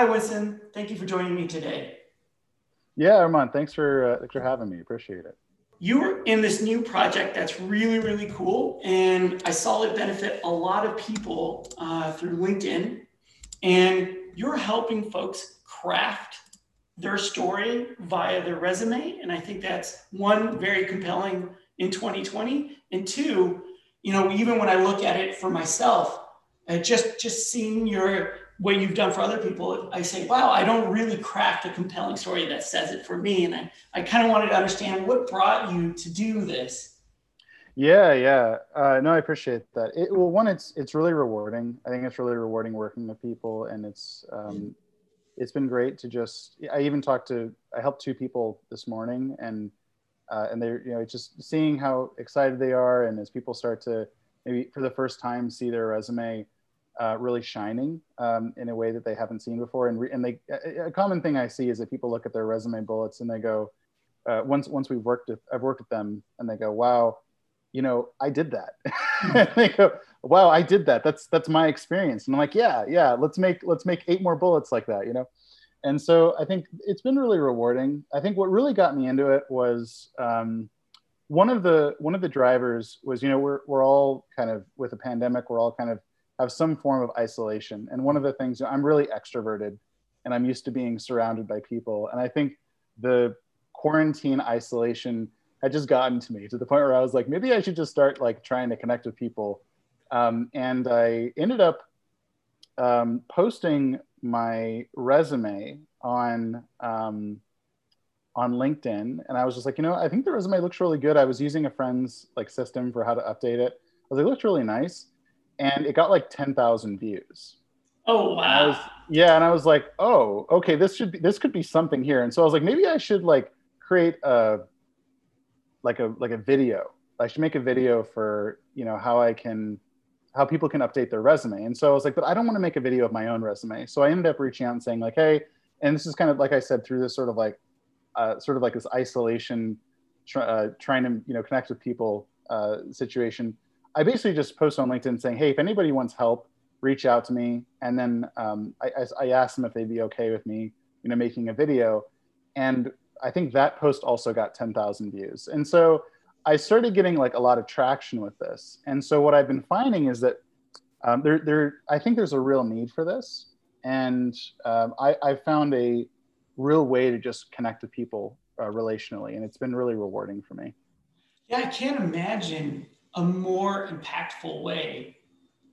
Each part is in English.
Hi, Winston. Thank you for joining me today. Yeah, Armand, thanks for, uh, thanks for having me. Appreciate it. You're in this new project that's really, really cool. And I saw it benefit a lot of people uh, through LinkedIn. And you're helping folks craft their story via their resume. And I think that's one, very compelling in 2020. And two, you know, even when I look at it for myself, uh, just just seeing your what you've done for other people, I say, wow, I don't really craft a compelling story that says it for me. And I, I kind of wanted to understand what brought you to do this. Yeah, yeah. Uh, no, I appreciate that. It, well, one, it's it's really rewarding. I think it's really rewarding working with people, and it's um, it's been great to just. I even talked to. I helped two people this morning, and uh, and they're you know just seeing how excited they are, and as people start to maybe for the first time see their resume uh, really shining um, in a way that they haven't seen before. And, re- and they, a common thing I see is that people look at their resume bullets and they go, uh, once, once we've worked with, I've worked with them and they go, wow, you know, I did that. they go, wow, I did that. That's, that's my experience. And I'm like, yeah, yeah, let's make, let's make eight more bullets like that, you know? And so I think it's been really rewarding. I think what really got me into it was, um, one of the one of the drivers was you know we're, we're all kind of with a pandemic we're all kind of have some form of isolation. And one of the things, I'm really extroverted and I'm used to being surrounded by people. And I think the quarantine isolation had just gotten to me to the point where I was like, maybe I should just start like trying to connect with people. Um, and I ended up um, posting my resume on um, on LinkedIn, and I was just like, you know, I think the resume looks really good. I was using a friend's like system for how to update it. I was like, it looks really nice and it got like 10,000 views. Oh wow. Was, yeah, and I was like, "Oh, okay, this should be this could be something here." And so I was like, maybe I should like create a like a like a video. I should make a video for, you know, how I can how people can update their resume. And so I was like, but I don't want to make a video of my own resume. So I ended up reaching out and saying like, "Hey, and this is kind of like I said through this sort of like uh, sort of like this isolation tr- uh, trying to, you know, connect with people uh, situation I basically just post on LinkedIn saying, hey, if anybody wants help, reach out to me. And then um, I, I, asked them if they'd be okay with me, you know, making a video. And I think that post also got 10,000 views. And so I started getting like a lot of traction with this. And so what I've been finding is that um, there, there, I think there's a real need for this. And um, I, I found a real way to just connect with people uh, relationally. And it's been really rewarding for me. Yeah, I can't imagine a more impactful way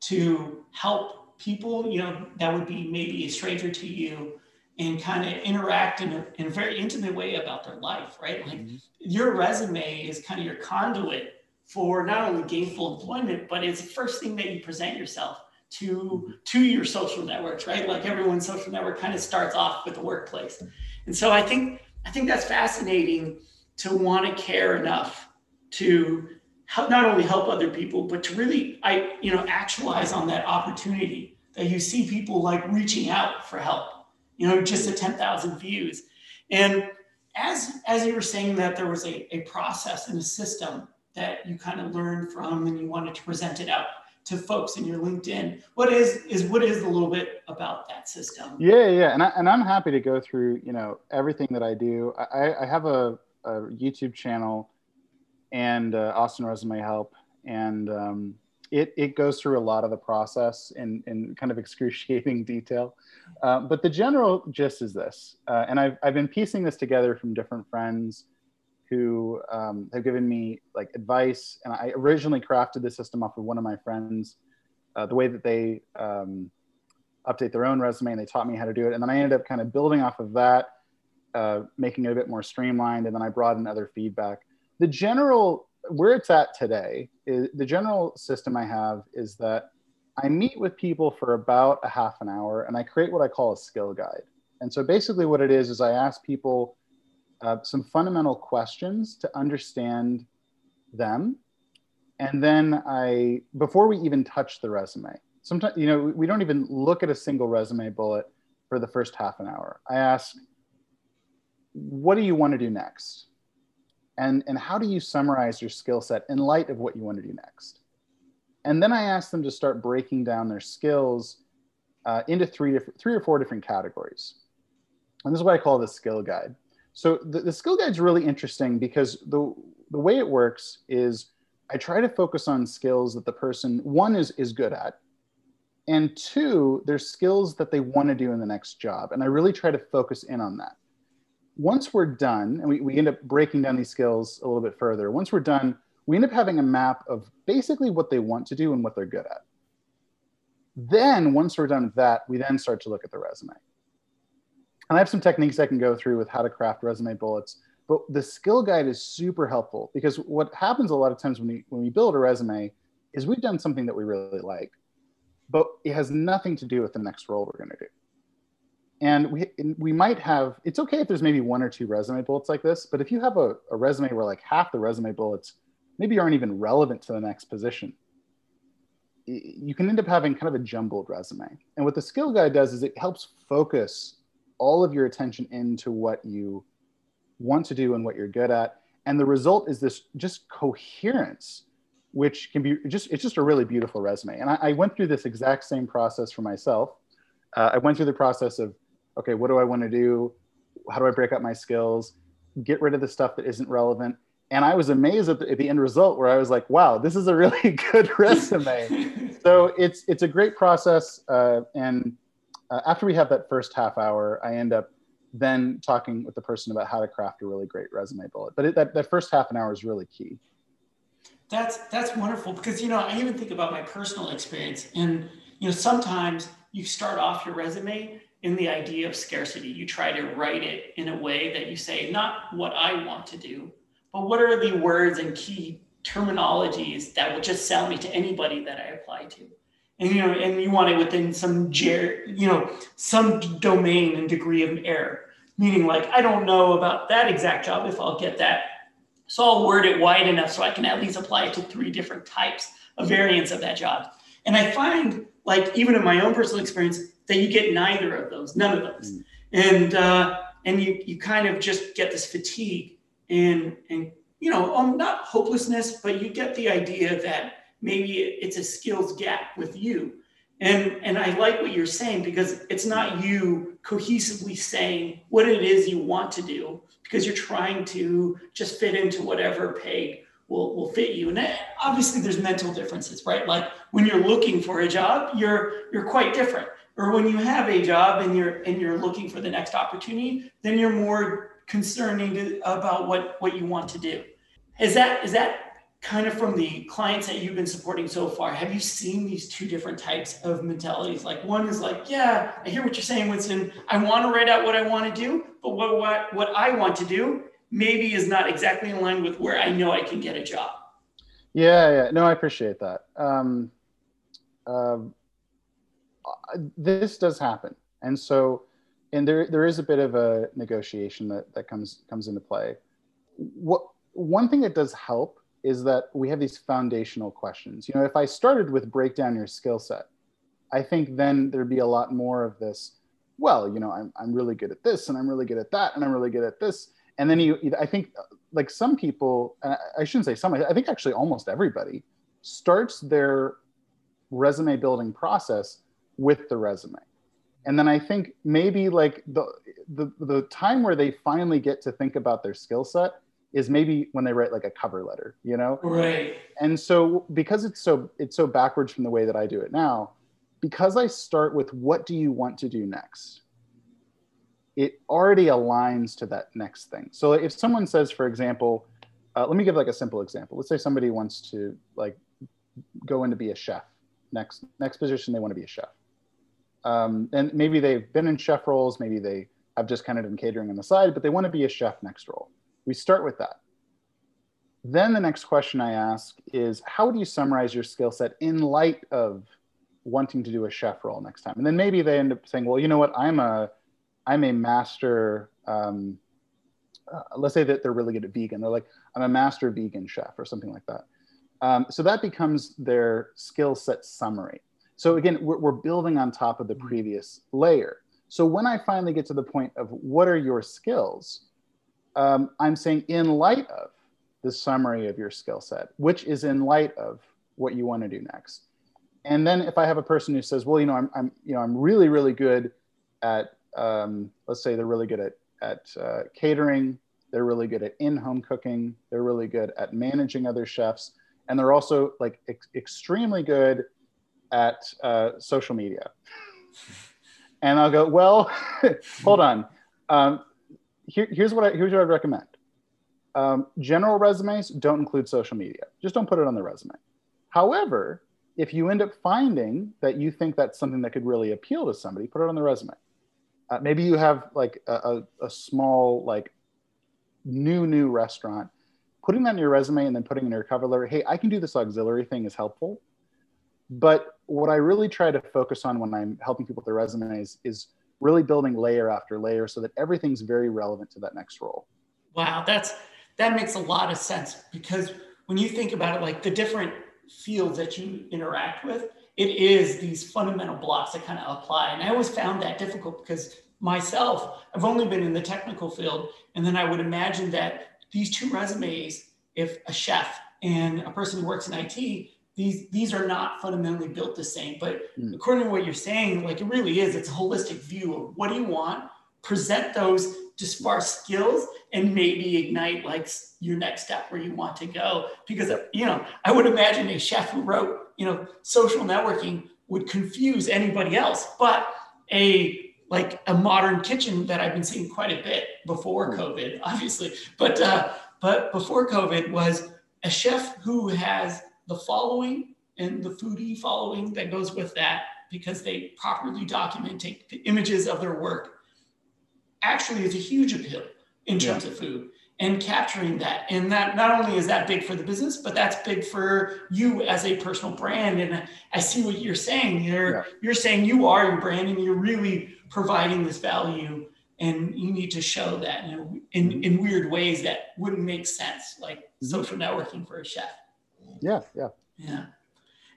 to help people, you know, that would be maybe a stranger to you and kind of interact in a, in a very intimate way about their life, right? Like mm-hmm. your resume is kind of your conduit for not only gainful employment, but it's the first thing that you present yourself to mm-hmm. to your social networks, right? Like everyone's social network kind of starts off with the workplace. And so I think I think that's fascinating to want to care enough to help, not only help other people, but to really, I, you know, actualize on that opportunity that you see people like reaching out for help, you know, just at 10,000 views. And as, as you were saying that there was a, a process and a system that you kind of learned from and you wanted to present it out to folks in your LinkedIn. What is is what is a little bit about that system? Yeah, yeah, and I, and I'm happy to go through you know everything that I do. I, I have a, a YouTube channel and uh, Austin Resume Help, and um, it it goes through a lot of the process in in kind of excruciating detail. Uh, but the general gist is this, uh, and I've I've been piecing this together from different friends who um, have given me like advice, and I originally crafted the system off of one of my friends, uh, the way that they um, update their own resume, and they taught me how to do it, and then I ended up kind of building off of that. Uh, making it a bit more streamlined, and then I brought in other feedback the general where it's at today is the general system I have is that I meet with people for about a half an hour and I create what I call a skill guide. And so basically, what it is is I ask people uh, some fundamental questions to understand them. And then I, before we even touch the resume, sometimes, you know, we don't even look at a single resume bullet for the first half an hour. I ask, what do you want to do next? And, and how do you summarize your skill set in light of what you want to do next? And then I ask them to start breaking down their skills uh, into three different, three or four different categories. And this is what I call the skill guide. So the, the skill guide is really interesting because the, the way it works is I try to focus on skills that the person, one is, is good at, and two, there's skills that they want to do in the next job. And I really try to focus in on that. Once we're done, and we, we end up breaking down these skills a little bit further, once we're done, we end up having a map of basically what they want to do and what they're good at. Then, once we're done with that, we then start to look at the resume. And I have some techniques I can go through with how to craft resume bullets. But the skill guide is super helpful because what happens a lot of times when we when we build a resume is we've done something that we really like, but it has nothing to do with the next role we're going to do. And we we might have it's okay if there's maybe one or two resume bullets like this, but if you have a, a resume where like half the resume bullets maybe aren't even relevant to the next position, you can end up having kind of a jumbled resume. And what the skill guide does is it helps focus all of your attention into what you want to do and what you're good at. And the result is this just coherence, which can be just, it's just a really beautiful resume. And I, I went through this exact same process for myself. Uh, I went through the process of, okay, what do I want to do? How do I break up my skills? Get rid of the stuff that isn't relevant. And I was amazed at the, at the end result where I was like, wow, this is a really good resume. so it's, it's a great process. Uh, and uh, after we have that first half hour, I end up then talking with the person about how to craft a really great resume bullet. But it, that, that first half an hour is really key. That's that's wonderful because you know I even think about my personal experience, and you know sometimes you start off your resume in the idea of scarcity. You try to write it in a way that you say not what I want to do, but what are the words and key terminologies that will just sell me to anybody that I apply to and you know, and you want it within some ger- you know, some domain and degree of error. Meaning, like, I don't know about that exact job if I'll get that. So I'll word it wide enough so I can at least apply it to three different types of variants of that job. And I find, like, even in my own personal experience, that you get neither of those, none of those, mm. and uh, and you you kind of just get this fatigue and and you know, um, not hopelessness, but you get the idea that maybe it's a skills gap with you. And, and I like what you're saying because it's not you cohesively saying what it is you want to do because you're trying to just fit into whatever peg will, will fit you. And obviously there's mental differences, right? Like when you're looking for a job, you're, you're quite different. Or when you have a job and you're, and you're looking for the next opportunity, then you're more concerning about what, what you want to do. Is that, is that kind of from the clients that you've been supporting so far, have you seen these two different types of mentalities? Like one is like, yeah, I hear what you're saying, Winston. I want to write out what I want to do, but what, what, what I want to do maybe is not exactly in line with where I know I can get a job. Yeah, yeah. No, I appreciate that. Um, uh, this does happen. And so, and there, there is a bit of a negotiation that, that comes, comes into play. What, one thing that does help is that we have these foundational questions. You know, if I started with break down your skill set, I think then there'd be a lot more of this. Well, you know, I'm, I'm really good at this and I'm really good at that and I'm really good at this. And then you, I think like some people, and I shouldn't say some, I think actually almost everybody starts their resume building process with the resume. And then I think maybe like the, the, the time where they finally get to think about their skill set is maybe when they write like a cover letter, you know? Right. And so because it's so it's so backwards from the way that I do it now, because I start with what do you want to do next? It already aligns to that next thing. So if someone says, for example, uh, let me give like a simple example. Let's say somebody wants to like go in to be a chef. Next next position, they want to be a chef. Um, and maybe they've been in chef roles, maybe they have just kind of been catering on the side, but they want to be a chef next role we start with that. Then the next question I ask is how do you summarize your skill set in light of wanting to do a chef role next time? And then maybe they end up saying, well, you know what, I'm a, I'm a master, um, uh, let's say that they're really good at vegan. They're like, I'm a master vegan chef or something like that. Um, so that becomes their skill set summary. So again, we're, we're building on top of the previous layer. So when I finally get to the point of what are your skills, um, I'm saying in light of the summary of your skill set, which is in light of what you want to do next. And then if I have a person who says, well, you know, I'm, I'm you know, I'm really, really good at, um, let's say they're really good at, at uh, catering, they're really good at in-home cooking, they're really good at managing other chefs, and they're also like ex- extremely good at uh, social media. And I'll go, well, hold on. Um, here, here's what I, here's what I'd recommend. Um, general resumes don't include social media. Just don't put it on the resume. However, if you end up finding that you think that's something that could really appeal to somebody, put it on the resume. Uh, maybe you have like a, a, a, small like new new restaurant. Putting that in your resume and then putting in your cover letter, hey, I can do this auxiliary thing is helpful. But what I really try to focus on when I'm helping people with their resumes is really building layer after layer so that everything's very relevant to that next role. Wow, that's that makes a lot of sense because when you think about it, like the different fields that you interact with, it is these fundamental blocks that kind of apply. And I always found that difficult because myself, I've only been in the technical field. And then I would imagine that these two resumes, if a chef and a person who works in IT, these these are not fundamentally built the same. But mm. according to what you're saying, like it really is, it's a holistic view of what do you want, present those disparse skills and maybe ignite like your next step where you want to go because you know i would imagine a chef who wrote you know social networking would confuse anybody else but a like a modern kitchen that i've been seeing quite a bit before hmm. covid obviously but uh, but before covid was a chef who has the following and the foodie following that goes with that because they properly document take the images of their work actually is a huge appeal in terms yeah. of food and capturing that. And that not only is that big for the business, but that's big for you as a personal brand. And I see what you're saying. You're yeah. you're saying you are your brand and you're really providing this value and you need to show that know, in, mm-hmm. in weird ways that wouldn't make sense, like mm-hmm. social networking for a chef. Yeah, yeah. Yeah.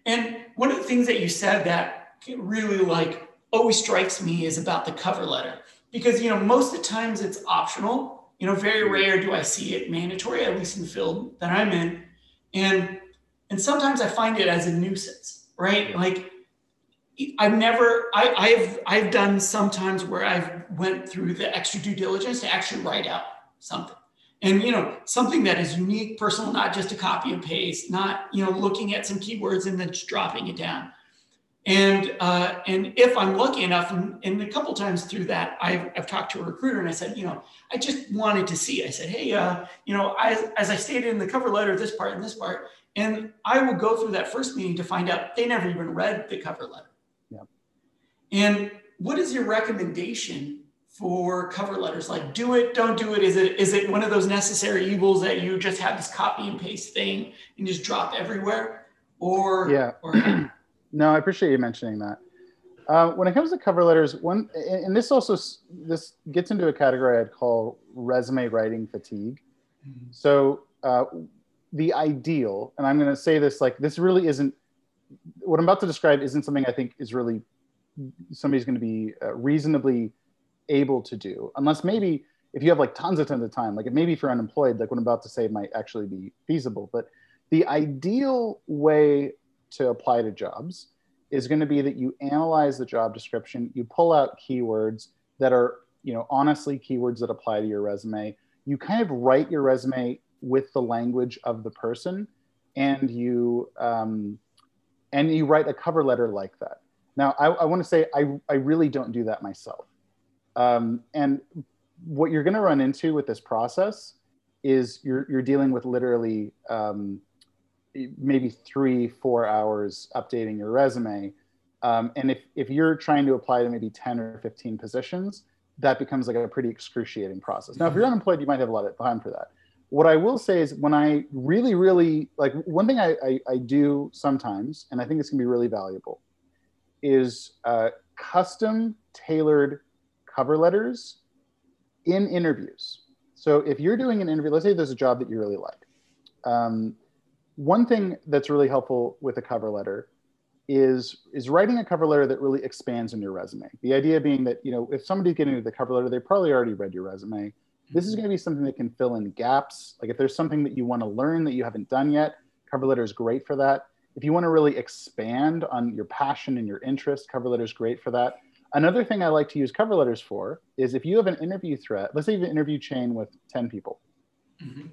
And one of the things that you said that really like always strikes me is about the cover letter because you know most of the times it's optional you know very rare do i see it mandatory at least in the field that i'm in. And and sometimes i find it as a nuisance right? Like i've never I, i've i've done sometimes where i've went through the extra due diligence to actually write out something. And you know something that is unique personal not just a copy and paste not you know looking at some keywords and then just dropping it down and uh, and if I'm lucky enough, and, and a couple times through that, I've, I've talked to a recruiter and I said, you know, I just wanted to see. I said, hey, uh, you know, I, as I stated in the cover letter, this part and this part, and I will go through that first meeting to find out they never even read the cover letter. Yeah. And what is your recommendation for cover letters? Like, do it, don't do it. Is it is it one of those necessary evils that you just have this copy and paste thing and just drop everywhere, or yeah, or No, I appreciate you mentioning that. Uh, when it comes to cover letters, one and this also this gets into a category I'd call resume writing fatigue. Mm-hmm. So uh, the ideal, and I'm going to say this like this really isn't what I'm about to describe isn't something I think is really somebody's going to be uh, reasonably able to do, unless maybe if you have like tons of tons of time, like maybe if you're unemployed, like what I'm about to say might actually be feasible. But the ideal way to apply to jobs is going to be that you analyze the job description, you pull out keywords that are, you know, honestly keywords that apply to your resume. You kind of write your resume with the language of the person, and you um, and you write a cover letter like that. Now, I, I want to say I, I really don't do that myself. Um, and what you're going to run into with this process is you're, you're dealing with literally um, maybe three, four hours updating your resume. Um, and if, if you're trying to apply to maybe 10 or 15 positions, that becomes like a pretty excruciating process. Now, if you're unemployed, you might have a lot of time for that. What I will say is when I really, really like one thing I, I, I do sometimes, and I think it's gonna be really valuable, is uh, custom tailored cover letters in interviews. So if you're doing an interview, let's say there's a job that you really like. Um, one thing that's really helpful with a cover letter is is writing a cover letter that really expands on your resume. The idea being that you know if somebody's getting into the cover letter, they probably already read your resume. This is going to be something that can fill in gaps. Like if there's something that you want to learn that you haven't done yet, cover letter is great for that. if you want to really expand on your passion and your interest, cover letter is great for that. Another thing I like to use cover letters for is if you have an interview thread, let's say you have an interview chain with 10 people, mm-hmm.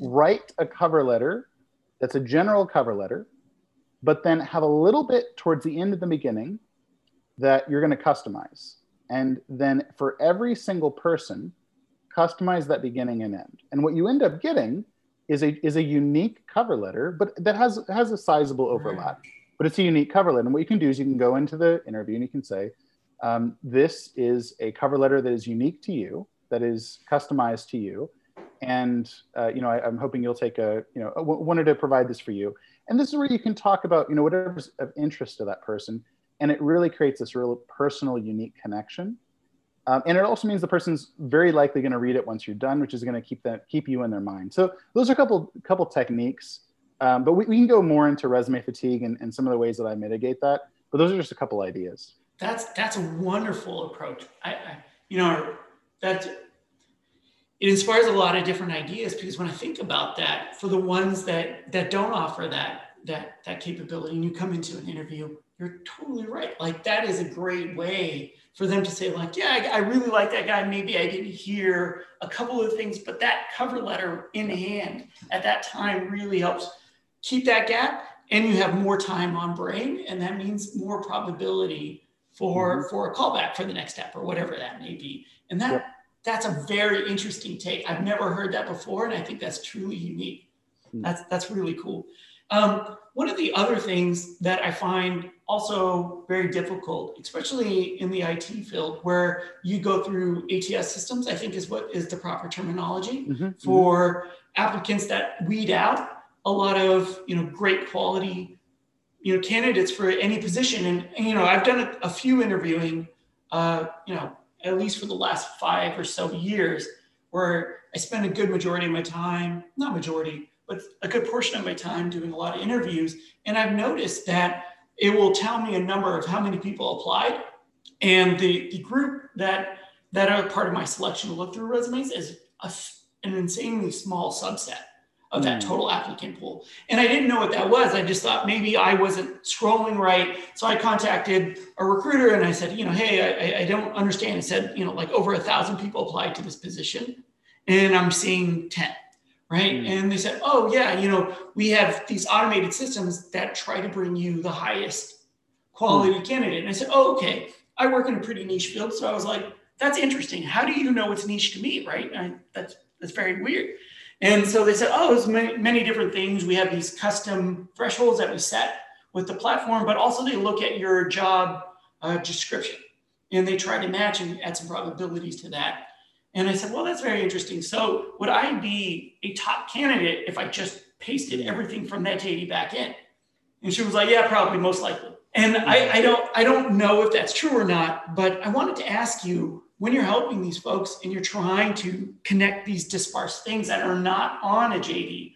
write a cover letter that's a general cover letter, but then have a little bit towards the end of the beginning that you're going to customize. And then for every single person, customize that beginning and end. And what you end up getting is a is a unique cover letter, but that has has a sizable overlap. But it's a unique cover letter. And what you can do is you can go into the interview and you can say, um, "This is a cover letter that is unique to you, that is customized to you, and uh, you know I, am hoping you'll take a you know wanted to provide this for you." And this is where you can talk about you know whatever's of interest to that person, and it really creates this real personal, unique connection. Um, and it also means the person's very likely going to read it once you're done, which is going to keep that keep you in their mind. So those are a couple couple techniques, um, but we, we, can go more into resume fatigue and, and some of the ways that I mitigate that. But those are just a couple ideas. That's that's a wonderful approach. I, I you know that it inspires a lot of different ideas because when I think about that, for the ones that that don't offer that that that capability, and you come into an interview, you're totally right. Like that is a great way for them to say like, yeah, I, I, really like that guy. Maybe I didn't hear a couple of things, but that cover letter in hand at that time really helps keep that gap. And you have more time on brain, and that means more probability for mm-hmm. for a callback for the next step or whatever that may be. And that yep. That's a very interesting take. I've never heard that before, and I think that's truly unique. Mm-hmm. That's that's really cool. Um, one of the other things that I find also very difficult, especially in the IT field, where you go through ATS systems, I think is what is the proper terminology mm-hmm. for mm-hmm. applicants that weed out a lot of you know great quality you know candidates for any position. And, and you know I've done a, a few interviewing, uh, you know at least for the last five or so years, where I spend a good majority of my time, not majority, but a good portion of my time doing a lot of interviews. And I've noticed that it will tell me a number of how many people applied. And the, the group that, that are part of my selection to look through resumes is a, an insanely small subset of that hmm. total applicant pool. And I didn't know what that was. I just thought maybe I wasn't scrolling right. So I contacted a recruiter and I said, you know, hey, I, I don't understand. It said, you know, like over a thousand people applied to this position and I'm seeing 10 right? Mm. And they said, oh, yeah, you know, we have these automated systems that try to bring you the highest quality mm. candidate. And I said, oh, okay. I work in a pretty niche field. So I was like, that's interesting. How do you know it's niche to me, right? I, that's, that's very weird. And so they said, oh, there's many, many different things. We have these custom thresholds that we set with the platform, but also they look at your job uh, description and they try to match and add some probabilities to that. And I said, well, that's very interesting. So would I be a top candidate if I just pasted everything from that JD back in? And she was like, yeah, probably most likely. And I, I don't I don't know if that's true or not, but I wanted to ask you when you're helping these folks and you're trying to connect these disparse things that are not on a JD,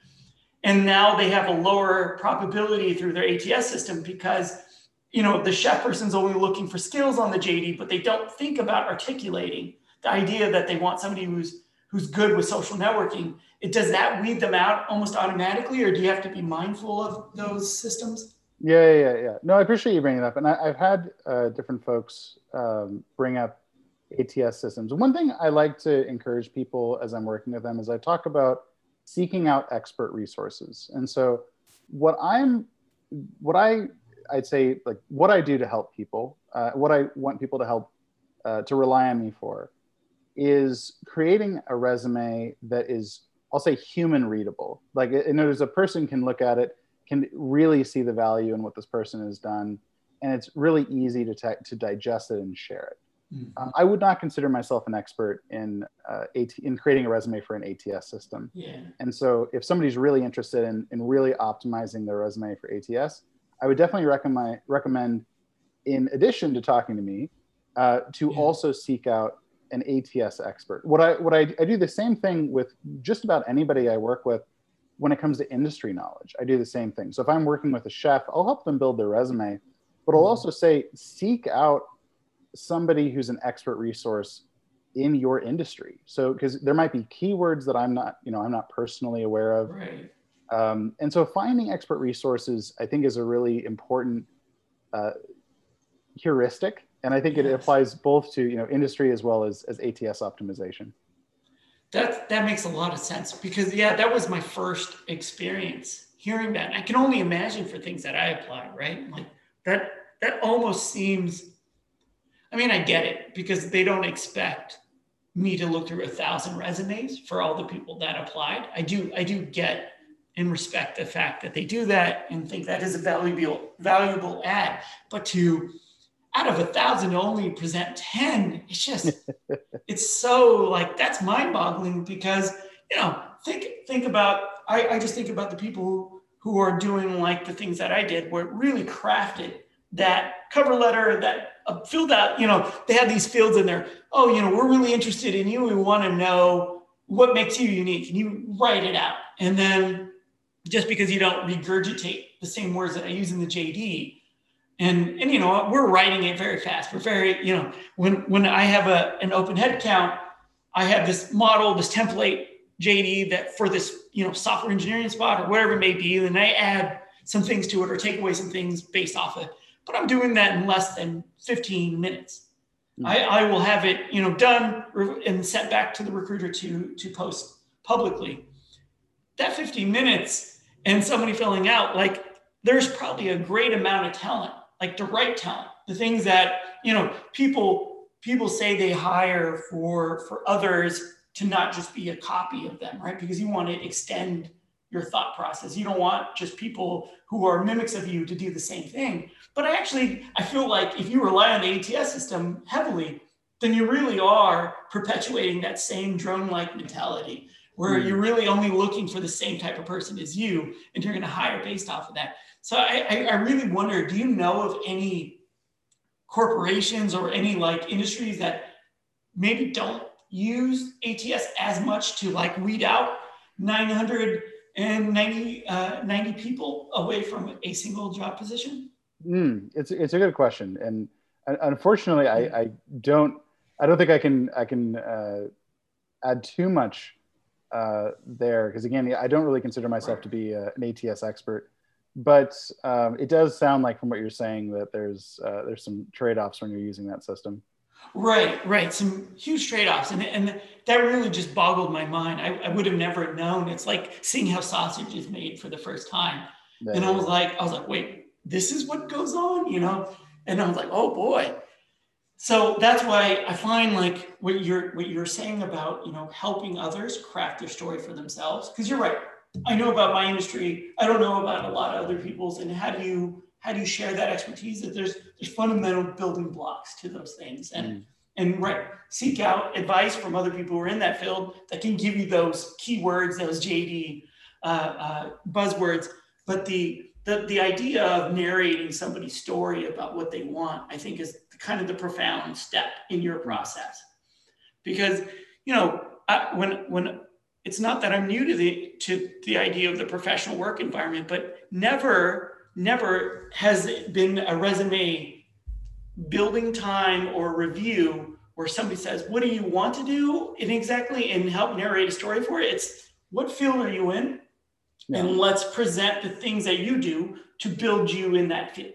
and now they have a lower probability through their ATS system because you know the chef person's only looking for skills on the JD, but they don't think about articulating the idea that they want somebody who's who's good with social networking. It does that weed them out almost automatically or do you have to be mindful of those systems? Yeah yeah yeah no i appreciate you bringing it up and I, have had uh, different folks um, bring up ats systems. One thing i like to encourage people as i'm working with them is i talk about seeking out expert resources. And so what i'm what i i'd say like what i do to help people uh, what i want people to help uh, to rely on me for is creating a resume that is i'll say human readable. Like in other words a person can look at it can really see the value in what this person has done and it's really easy to, to digest it and share it mm-hmm. um, i would not consider myself an expert in uh, AT- in creating a resume for an ats system yeah. and so if somebody's really interested in, in really optimizing their resume for ats i would definitely recommend recommend in addition to talking to me uh, to yeah. also seek out an ATS expert. What I what I, I do the same thing with just about anybody I work with when it comes to industry knowledge. I do the same thing. So if I'm working with a chef, I'll help them build their resume, but I'll mm-hmm. also say seek out somebody who's an expert resource in your industry. So because there might be keywords that I'm not, you know, I'm not personally aware of. Right. Um, and so finding expert resources, I think, is a really important uh, heuristic. And I think it applies both to you know industry as well as, as ATS optimization. That that makes a lot of sense because yeah, that was my first experience hearing that. And I can only imagine for things that I applied, right? Like that that almost seems I mean, I get it because they don't expect me to look through a thousand resumes for all the people that applied. I do I do get and respect the fact that they do that and think that is a valuable valuable ad. But to out of a thousand only present 10, it's just it's so like that's mind-boggling because you know, think think about I, I just think about the people who, who are doing like the things that I did where it really crafted that cover letter that uh, filled out, you know, they had these fields in there. Oh, you know, we're really interested in you. We want to know what makes you unique. And you write it out. And then just because you don't regurgitate the same words that I use in the JD, and and you know, we're writing it very fast. We're very, you know, when when I have a an open head count, I have this model, this template JD that for this, you know, software engineering spot or whatever it may be, and I add some things to it or take away some things based off it but I'm doing that in less than 15 minutes. Mm-hmm. I, I will have it, you know, done and sent back to the recruiter to to post publicly. That 15 minutes and somebody filling out, like there's probably a great amount of talent, like the right talent, the things that you know people people say they hire for for others to not just be a copy of them, right? Because you want to extend your thought process. You don't want just people who are mimics of you to do the same thing. But I actually, I feel like if you rely on the ATS system heavily, then you really are perpetuating that same drone-like mentality where mm. you're really only looking for the same type of person as you and you're going to hire based off of that. So I, I, I really wonder, do you know of any corporations or any like industries that maybe don't use ATS as much to like weed out 900 and 90, uh, 90 people away from a single job position? Mm, it's it's a good question, and unfortunately, I, I don't I don't think I can I can uh, add too much uh, there because again, I don't really consider myself to be a, an ATS expert, but um, it does sound like from what you're saying that there's uh, there's some trade offs when you're using that system. Right, right. Some huge trade offs. And, and that really just boggled my mind. I, I would have never known. It's like seeing how sausage is made for the first time. That and I was like, I was like, wait, this is what goes on, you know? And I was like, oh boy. So that's why I find like what you're what you're saying about, you know, helping others craft their story for themselves. Because you're right. I know about my industry. I don't know about a lot of other people's. And how do you how do you share that expertise that there's there's fundamental building blocks to those things and mm. and right seek out advice from other people who are in that field that can give you those keywords those jd uh, uh, buzzwords but the, the the idea of narrating somebody's story about what they want i think is kind of the profound step in your mm-hmm. process because you know I, when when it's not that i'm new to the to the idea of the professional work environment but never never has it been a resume building time or review where somebody says, What do you want to do? And exactly and help narrate a story for it. It's what field are you in? Yeah. And let's present the things that you do to build you in that field.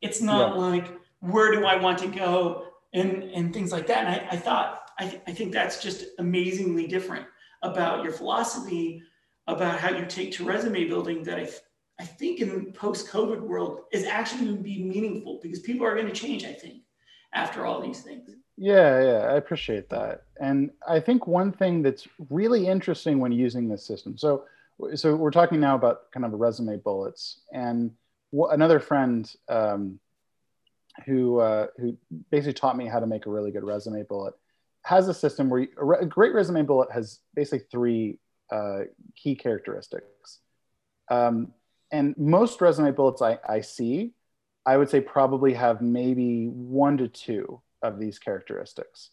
It's not yeah. like, where do I want to go? And, and things like that. And I, I thought, I, I think that's just amazingly different about your philosophy about how you take to resume building that I, I think in the post-COVID world is actually going to be meaningful because people are going to change, I think, after all these things. Yeah, yeah, I appreciate that. And I think one thing that's really interesting when using this system. So, so we're talking now about kind of resume bullets, and another friend um, who uh, who basically taught me how to make a really good resume bullet has a system where you, a great resume bullet has basically three uh, key characteristics. Um, and most resume bullets I, I see, I would say probably have maybe one to two of these characteristics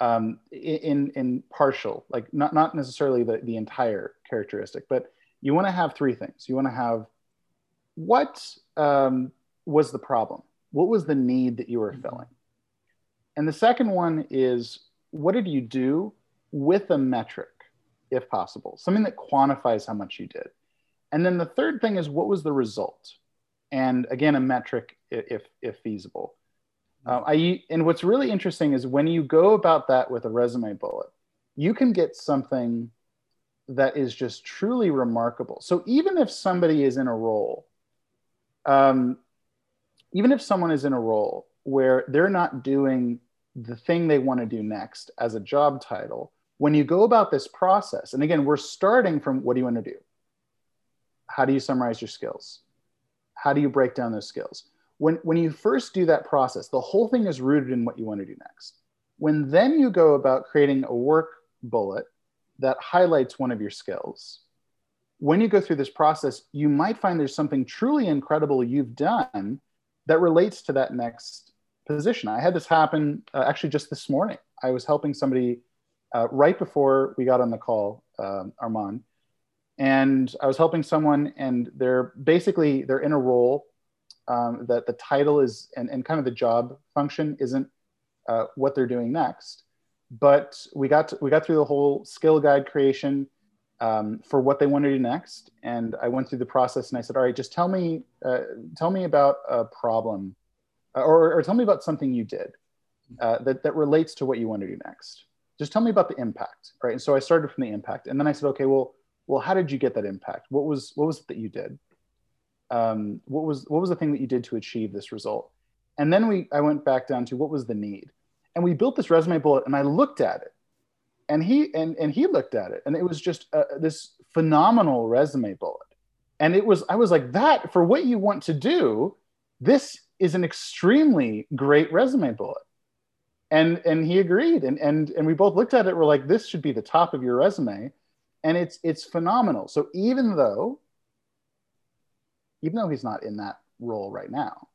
um, in, in partial, like not, not necessarily the, the entire characteristic, but you want to have three things. You want to have what um, was the problem? What was the need that you were mm-hmm. filling? And the second one is what did you do with a metric, if possible, something that quantifies how much you did. And then the third thing is what was the result? And again, a metric if, if feasible. Uh, I, and what's really interesting is when you go about that with a resume bullet, you can get something that is just truly remarkable. So even if somebody is in a role, um, even if someone is in a role where they're not doing the thing they want to do next as a job title, when you go about this process, and again, we're starting from what do you want to do? How do you summarize your skills? How do you break down those skills? When, when you first do that process, the whole thing is rooted in what you want to do next. When then you go about creating a work bullet that highlights one of your skills, when you go through this process, you might find there's something truly incredible you've done that relates to that next position. I had this happen uh, actually just this morning. I was helping somebody uh, right before we got on the call, um, Armand, and I was helping someone, and they're basically they're in a role um, that the title is and, and kind of the job function isn't uh, what they're doing next. But we got to, we got through the whole skill guide creation um, for what they want to do next, and I went through the process and I said, all right, just tell me uh, tell me about a problem, uh, or, or tell me about something you did uh, that that relates to what you want to do next. Just tell me about the impact, right? And so I started from the impact, and then I said, okay, well, well, how did you get that impact? What was what was it that you did? Um, what was what was the thing that you did to achieve this result? And then we I went back down to what was the need, and we built this resume bullet, and I looked at it, and he and and he looked at it, and it was just uh, this phenomenal resume bullet, and it was I was like that for what you want to do, this is an extremely great resume bullet. And and he agreed and and and we both looked at it we're like this should be the top of your resume. And it's it's phenomenal. So even though even though he's not in that role right now,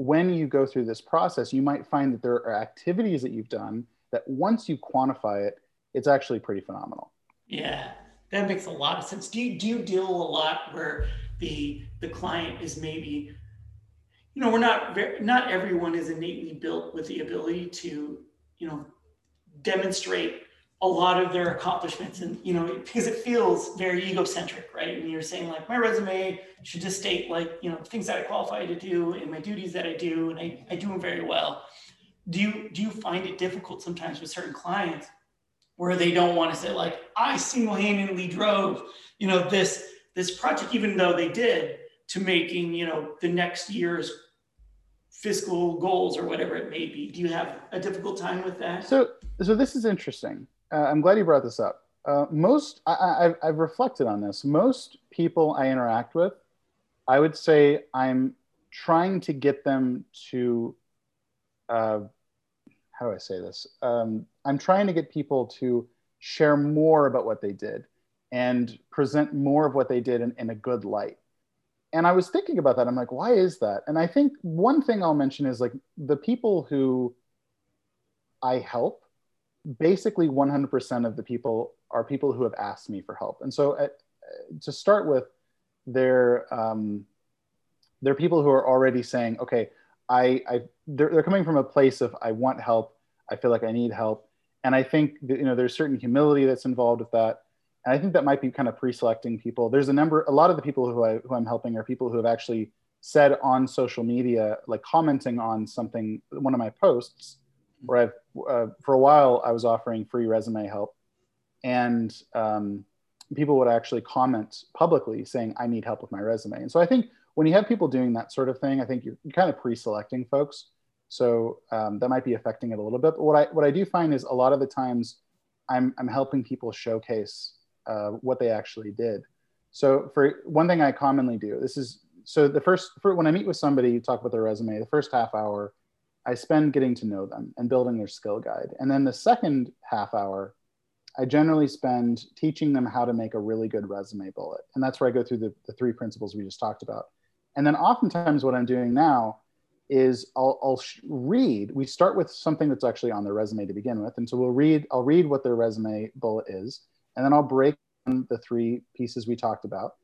when you go through this process, you might find that there are activities that you've done that once you quantify it, it's actually pretty phenomenal. Yeah, that makes a lot of sense. Do you do you deal a lot where the the client is maybe, you know, we're not very, not everyone is innately built with the ability to, you know, demonstrate a lot of their accomplishments and you know because it feels very egocentric right? And you're saying like my resume should just state like you know things that i qualify to do and my duties that i do and i, I do them very well. Do you do you find it difficult sometimes with certain clients where they don't want to say like i single-handedly drove you know this this project even though they did to making you know the next year's fiscal goals or whatever it may be? Do you have a difficult time with that? So so this is interesting uh, I'm glad you brought this up. Uh, most, I, have reflected on this. Most people I interact with, I would say I'm trying to get them to, uh, how do I say this? Um, I'm trying to get people to share more about what they did and present more of what they did in, in a good light. And I was thinking about that. I'm like, why is that? And I think one thing I'll mention is like the people who I help basically 100% of the people are people who have asked me for help. And so at, uh, to start with, they're, um, they're people who are already saying, okay, I, I they're, they're coming from a place of I want help. I feel like I need help. And I think that, you know, there's certain humility that's involved with that. And I think that might be kind of pre-selecting people. There's a number, a lot of the people who, I, who I'm helping are people who have actually said on social media, like commenting on something, one of my posts, where I've uh, for a while I was offering free resume help, and um, people would actually comment publicly saying I need help with my resume. And so I think when you have people doing that sort of thing, I think you're, kind of pre-selecting folks. So um, that might be affecting it a little bit. But what I what I do find is a lot of the times I'm I'm helping people showcase uh, what they actually did. So for one thing I commonly do, this is so the first for when I meet with somebody, you talk about their resume, the first half hour I spend getting to know them and building their skill guide. And then the second half hour, I generally spend teaching them how to make a really good resume bullet. And that's where I go through the, the three principles we just talked about. And then oftentimes what I'm doing now is I'll, I'll read, we start with something that's actually on their resume to begin with. And so we'll read, I'll read what their resume bullet is, and then I'll break the three pieces we talked about.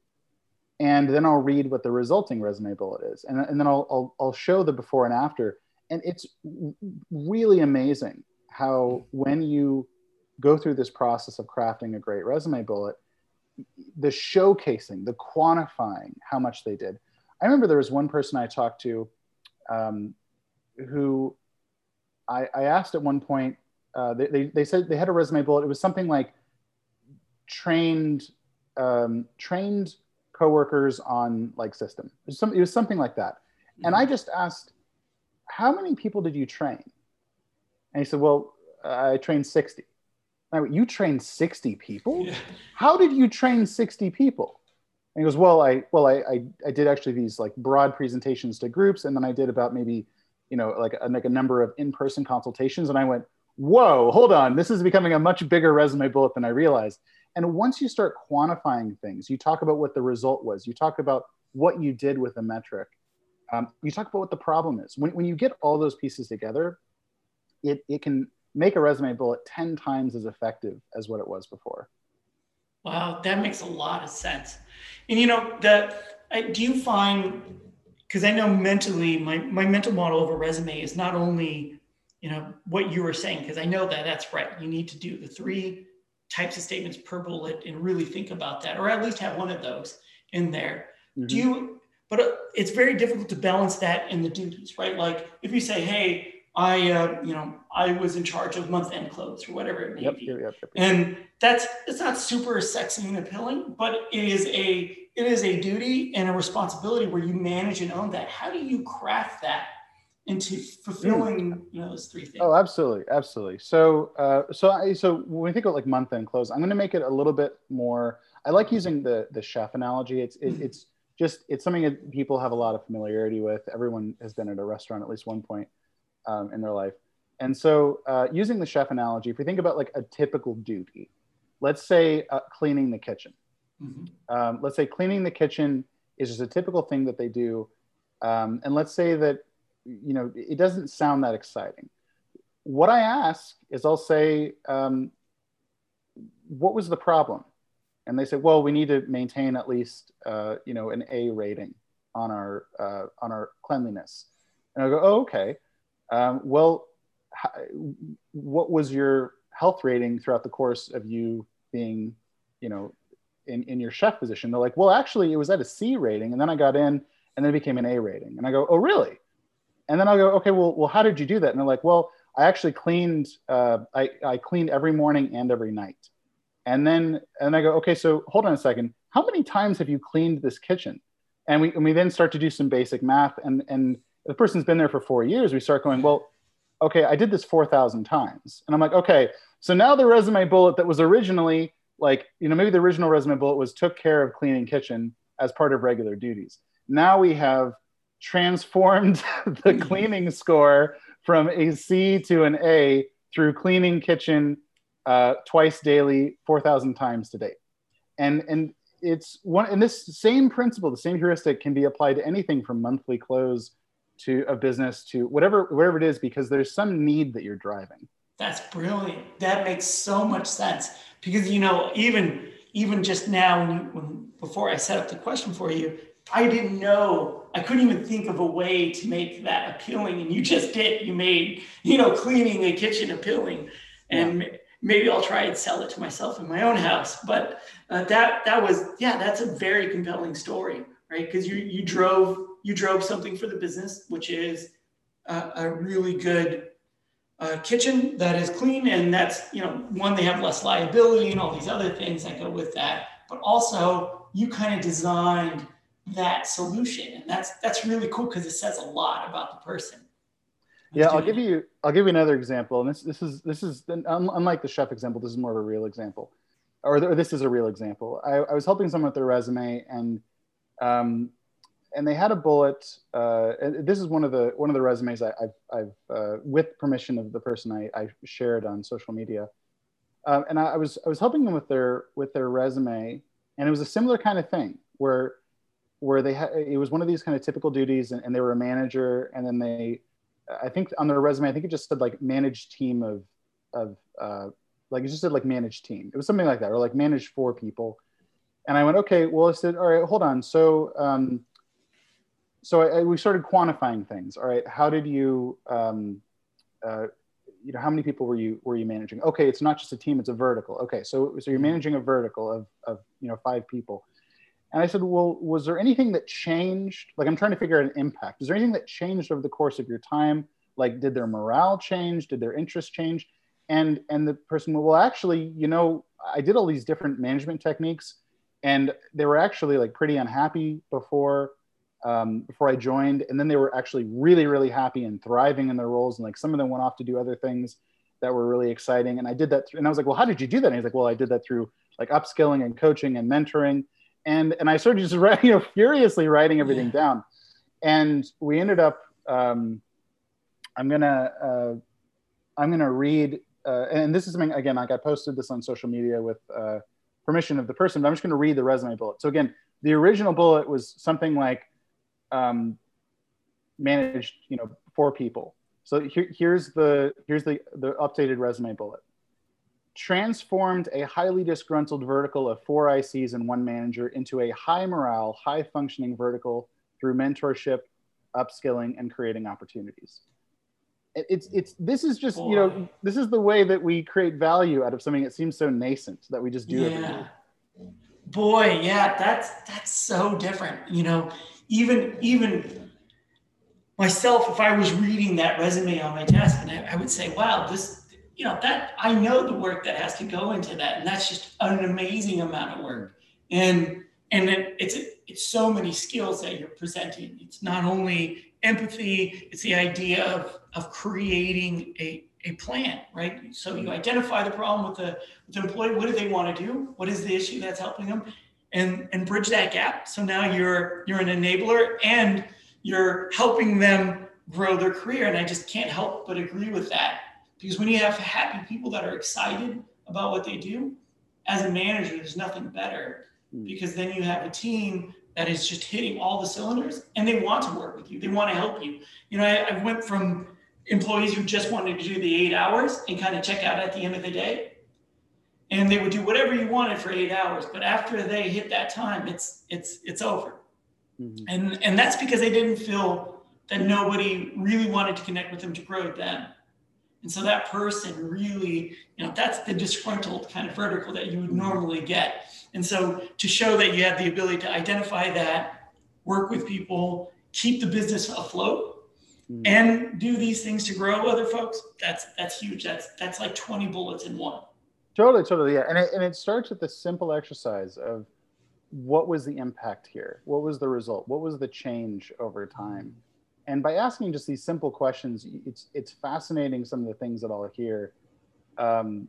And then I'll read what the resulting resume bullet is. And, and then I'll, I'll, I'll show the before and after and it's really amazing how when you go through this process of crafting a great resume bullet the showcasing, the quantifying how much they did. I remember there was one person I talked to um, who I, I, asked at one point, uh, they, they, they, said they had a resume bullet. It was something like trained, um, trained coworkers on like system. It was, some, it was something like that. And I just asked, how many people did you train? And he said, well, I trained 60. I went, you trained 60 people? Yeah. How did you train 60 people? And he goes, well, I, well, I, I, I, did actually these like broad presentations to groups. And then I did about maybe, you know, like a, like a number of in-person consultations. And I went, whoa, hold on. This is becoming a much bigger resume bullet than I realized. And once you start quantifying things, you talk about what the result was, you talk about what you did with a metric, um, you talk about what the problem is. When, when you get all those pieces together, it, it can make a resume bullet 10 times as effective as what it was before. Wow, that makes a lot of sense. And you know, that do you find because I know mentally my, my mental model of a resume is not only you know what you were saying because I know that that's right. You need to do the three types of statements per bullet and really think about that, or at least have one of those in there. Mm-hmm. Do you? But uh, it's very difficult to balance that in the duties, right? Like if you say, "Hey, I, uh, you know, I was in charge of month end close or whatever it may yep, be. Yep, yep, and that's it's not super sexy and appealing, but it is a it is a duty and a responsibility where you manage and own that. How do you craft that into fulfilling mm. you know those three things? Oh, absolutely, absolutely. So, uh, so I, so when we think about like month end close, I'm going to make it a little bit more. I like using the the chef analogy. It's it, mm. it's just it's something that people have a lot of familiarity with. Everyone has been at a restaurant at least one point um, in their life. And so, uh, using the chef analogy, if we think about like a typical duty, let's say uh, cleaning the kitchen. Mm-hmm. Um, let's say cleaning the kitchen is just a typical thing that they do. Um, and let's say that, you know, it doesn't sound that exciting. What I ask is I'll say, um, what was the problem? And they say, well, we need to maintain at least, uh, you know, an A rating on our, uh, on our cleanliness. And I go, oh, okay. Um, well, what was your health rating throughout the course of you being, you know, in, in your chef position? They're like, well, actually, it was at a C rating, and then I got in, and then it became an A rating. And I go, oh, really? And then I'll go, okay, well, well, how did you do that? And they're like, well, I actually cleaned, uh, I, I cleaned every morning and every night. And then, and I go, okay, so hold on a second. How many times have you cleaned this kitchen? And we, and we then start to do some basic math and, and the person's been there for four years, we start going, well, okay, I did this 4,000 times. And I'm like, okay, so now the resume bullet that was originally like, you know, maybe the original resume bullet was took care of cleaning kitchen as part of regular duties. Now we have transformed the mm-hmm. cleaning score from a C to an A through cleaning kitchen uh, twice daily, 4,000 times to date. And, and it's one, and this same principle, the same heuristic can be applied to anything from monthly close to a business to whatever whatever it is because there's some need that you're driving. That's brilliant. That makes so much sense. Because you know even even just now when you when before i set up the question for you i didn't know i couldn't even think of a way to make that appealing. And you just did. You made you know cleaning a kitchen appealing. And yeah. Maybe i'll try and sell it to myself in my own house but uh, that that was yeah that's a very compelling story right because you you drove you drove something for the business, which is a, a really good uh, kitchen that is clean. And that's, you know, one, they have less liability and all these other things that go with that. But also, you kind of designed that solution. And that's that's really cool because it says a lot about the person. Yeah, I'll give you I'll give you another example, and this this is this is unlike the chef example. This is more of a real example, or, or this is a real example. I, I was helping someone with their resume, and um, and they had a bullet. Uh, and this is one of the one of the resumes I, have I've uh, with permission of the person I, I shared on social media. Um, and I, I, was I was helping them with their with their resume, and it was a similar kind of thing where where they had it was one of these kind of typical duties, and, and they were a manager, and then they I think on their resume I think it just said like managed team of of uh, like it just said like managed team. It was something like that, or like managed four people. And I went, okay, well, I said, all right, hold on. So um, so I, we started quantifying things. All right, how did you, um, uh, you know how many people were you were you managing okay it's not just a team it's a vertical okay so so you're managing a vertical of of you know five people and i said well was there anything that changed like i'm trying to figure out an impact is there anything that changed over the course of your time like did their morale change did their interest change and and the person well actually you know i did all these different management techniques and they were actually like pretty unhappy before um, before I joined, and then they were actually really, really happy and thriving in their roles. And like some of them went off to do other things that were really exciting. And I did that, and I was like, "Well, how did you do that?" And he's like, "Well, I did that through like upskilling and coaching and mentoring." And and I started just you know, furiously writing everything yeah. down. And we ended up. Um, I'm gonna uh, I'm gonna read, uh, and this is something again. Like I posted this on social media with uh, permission of the person, but I'm just gonna read the resume bullet. So again, the original bullet was something like um, managed, you know, four people. So here, here's the here's the the updated resume bullet. Transformed a highly disgruntled vertical of four ICs and one manager into a high morale, high functioning vertical through mentorship, upskilling, and creating opportunities. It's it's this is just Boy. you know this is the way that we create value out of something that seems so nascent that we just do yeah. Boy, yeah, that's that's so different. You know, even even myself, if I was reading that resume on my desk, and I, I would say, "Wow, this." You know that I know the work that has to go into that, and that's just an amazing amount of work. And and it, it's it's so many skills that you're presenting. It's not only empathy; it's the idea of of creating a a plan, right? So you identify the problem with the, with the employee. What do they want to do? What is the issue that's helping them? and and bridge that gap. So now you're you're an enabler and you're helping them grow their career. And I just can't help but agree with that because when you have happy people that are excited about what they do, as a manager, there's nothing better hmm. because then you have a team that is just hitting all the cylinders and they want to work with you. They want to help you. You know, I, I went from employees who just wanted to do the eight hours and kind of check out at the end of the day and they would do whatever you wanted for eight hours but after they hit that time it's it's it's over mm-hmm. and and that's because they didn't feel that nobody really wanted to connect with them to grow them and so that person really you know that's the disgruntled kind of vertical that you would mm-hmm. normally get and so to show that you have the ability to identify that work with people keep the business afloat mm-hmm. and do these things to grow other folks that's that's huge that's that's like 20 bullets in one Totally, totally, yeah. And it, and it starts with the simple exercise of what was the impact here? What was the result? What was the change over time? And by asking just these simple questions, it's it's fascinating some of the things that I'll hear. Um,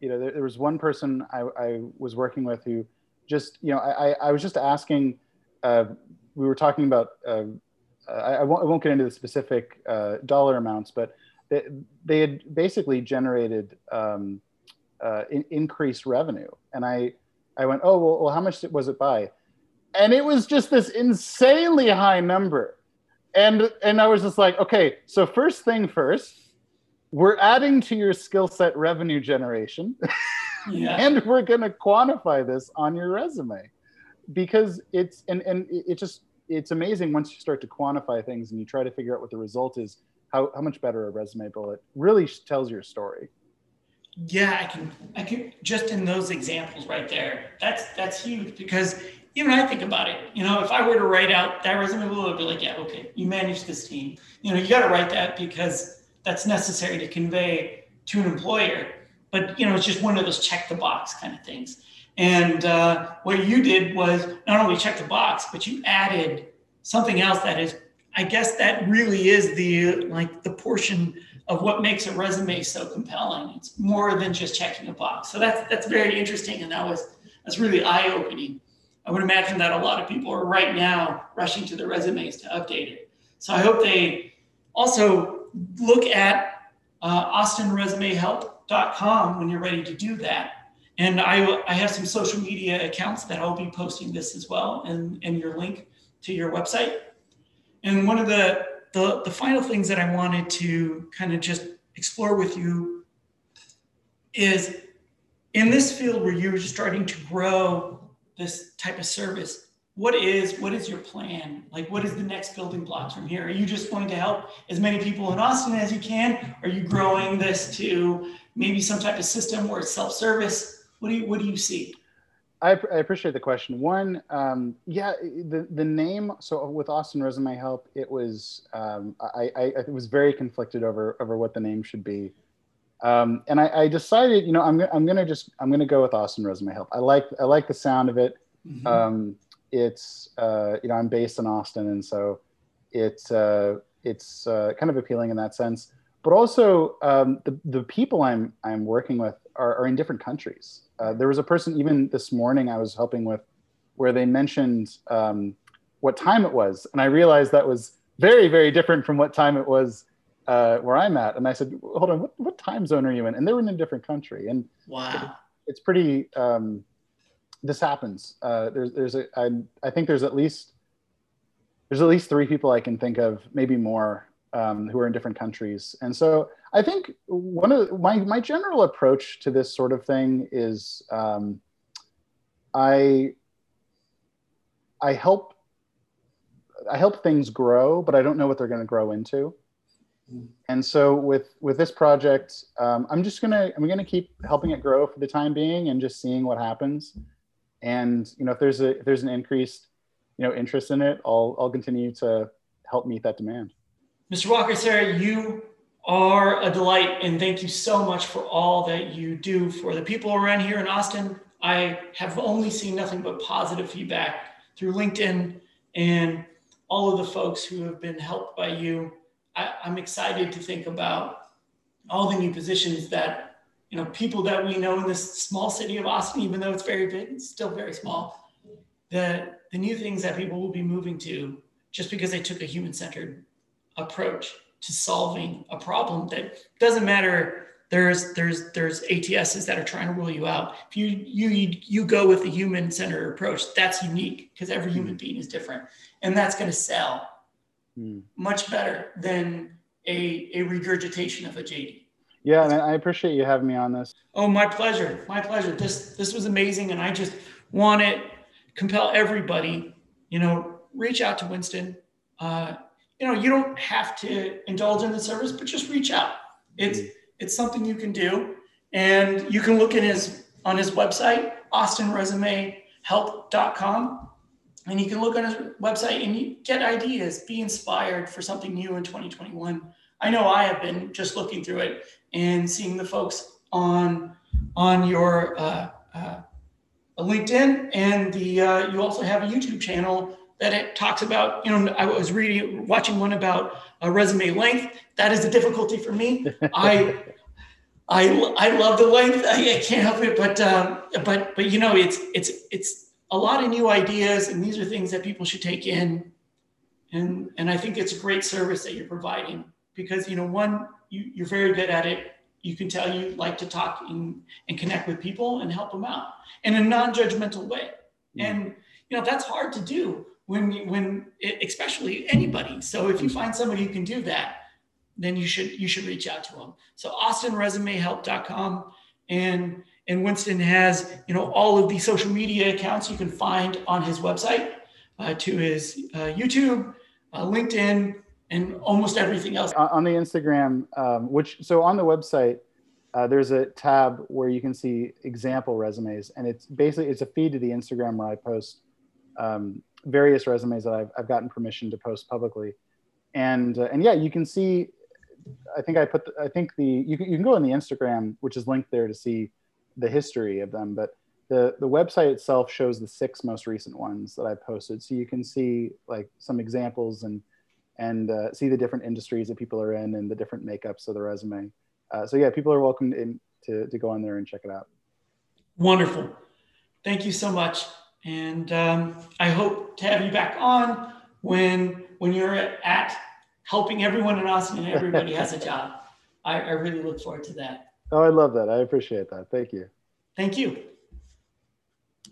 you know, there, there, was one person I, I, was working with who just, you know, I, I was just asking. Uh, we were talking about. Uh, I, I, won't, I won't get into the specific uh, dollar amounts, but they, they had basically generated. Um, uh, in, increased revenue. And I, I went, oh, well, well, how much was it by? And it was just this insanely high number. And, and I was just like, okay, so first thing first, we're adding to your skill set revenue generation. Yeah. and we're going to quantify this on your resume because it's, and, and it just, it's amazing once you start to quantify things and you try to figure out what the result is, how, how much better a resume bullet really tells your story yeah i can i can just in those examples right there that's that's huge because even i think about it you know if i were to write out that resume i'd be like yeah okay you manage this team you know you got to write that because that's necessary to convey to an employer but you know it's just one of those check the box kind of things and uh, what you did was not only check the box but you added something else that is i guess that really is the like the portion of what makes a resume so compelling. It's more than just checking a box. So that's that's very interesting, and that was that's really eye opening. I would imagine that a lot of people are right now rushing to their resumes to update it. So I hope they also look at uh, austinresumehelp.com when you're ready to do that. And I, I have some social media accounts that I'll be posting this as well and, and your link to your website. And one of the the, the final things that I wanted to kind of just explore with you is in this field where you're starting to grow this type of service, what is what is your plan? Like, what is the next building blocks from here? Are you just going to help as many people in Austin as you can? Are you growing this to maybe some type of system where it's self-service? What do you what do you see? I, I appreciate the question. One, um, yeah, the the name. So with Austin Resume Help, it was um, I, I, I was very conflicted over over what the name should be, um, and I, I, decided, you know, I'm I'm gonna just I'm gonna go with Austin Resume Help. I like I like the sound of it. Mm-hmm. Um, it's uh, you know I'm based in Austin, and so it's uh, it's uh, kind of appealing in that sense. But also um, the the people I'm I'm working with are, are in different countries. Uh, there was a person even this morning I was helping with, where they mentioned um, what time it was, and I realized that was very very different from what time it was uh, where I'm at. And I said, hold on, what, what time zone are you in? And they were in a different country. And wow, it, it's pretty. Um, this happens. Uh, there's there's a I, I think there's at least there's at least three people I can think of, maybe more, um, who are in different countries. And so I think one of the, my my general approach to this sort of thing is um, I I help I help things grow, but I don't know what they're going to grow into. And so with with this project, um, I'm just gonna I'm gonna keep helping it grow for the time being and just seeing what happens. And you know if there's a if there's an increased you know interest in it i'll i'll continue to help meet that demand. Mr walker sarah you are a delight and thank you so much for all that you do for the people around here in austin. I have only seen nothing but positive feedback through linkedin and all of the folks who have been helped by you I, i'm excited to think about all the new positions that you know, people that we know in this small city of Austin, even though it's very big, it's still very small. The the new things that people will be moving to just because they took a human-centered approach to solving a problem that doesn't matter. There's there's there's ATSs that are trying to rule you out. If you you you go with the human-centered approach, that's unique because every human mm-hmm. being is different, and that's going to sell mm. much better than a, a regurgitation of a JD. Yeah, and I appreciate you having me on this. Oh, my pleasure. My pleasure. This this was amazing, and I just want to compel everybody. You know, reach out to Winston. Uh, you know, you don't have to indulge in the service, but just reach out. It's mm-hmm. it's something you can do, and you can look at his on his website, austinresumehelp.com, and you can look on his website and you get ideas, be inspired for something new in 2021. I know I have been just looking through it and seeing the folks on on your uh, uh, LinkedIn, and the uh, you also have a YouTube channel that it talks about. You know, I was reading, watching one about resume length. That is a difficulty for me. I. I, I love the length. I, I can't help it, but um, but but you know, it's it's it's a lot of new ideas, and these are things that people should take in, and and I think it's a great service that you're providing because you know one you, you're very good at it. You can tell you like to talk and, and connect with people and help them out in a non-judgmental way. Mm. And you know that's hard to do when when especially anybody. So if you find somebody who can do that, then you should you should reach out to them. So austinresumehelp.com and and Winston has you know all of the social media accounts you can find on his website uh, to his uh, YouTube, uh, LinkedIn, and almost everything else. On the Instagram, um, which so on the website, uh, there's a tab where you can see example resumes, and it's basically it's a feed to the Instagram where I post um, various resumes that I've, I've gotten permission to post publicly, and uh, and yeah, you can see. I think I put the, I think the you can, you can go on the Instagram, which is linked there to see the history of them, but the the website itself shows the six most recent ones that I posted, so you can see like some examples and and uh, see the different industries that people are in and the different makeups of the resume. Uh, so yeah, people are welcome in to, to go on there and check it out. Wonderful. Thank you so much. And um, I hope to have you back on when, when you're at helping everyone in Austin and everybody has a job. I, I really look forward to that. Oh, I love that. I appreciate that. Thank you. Thank you.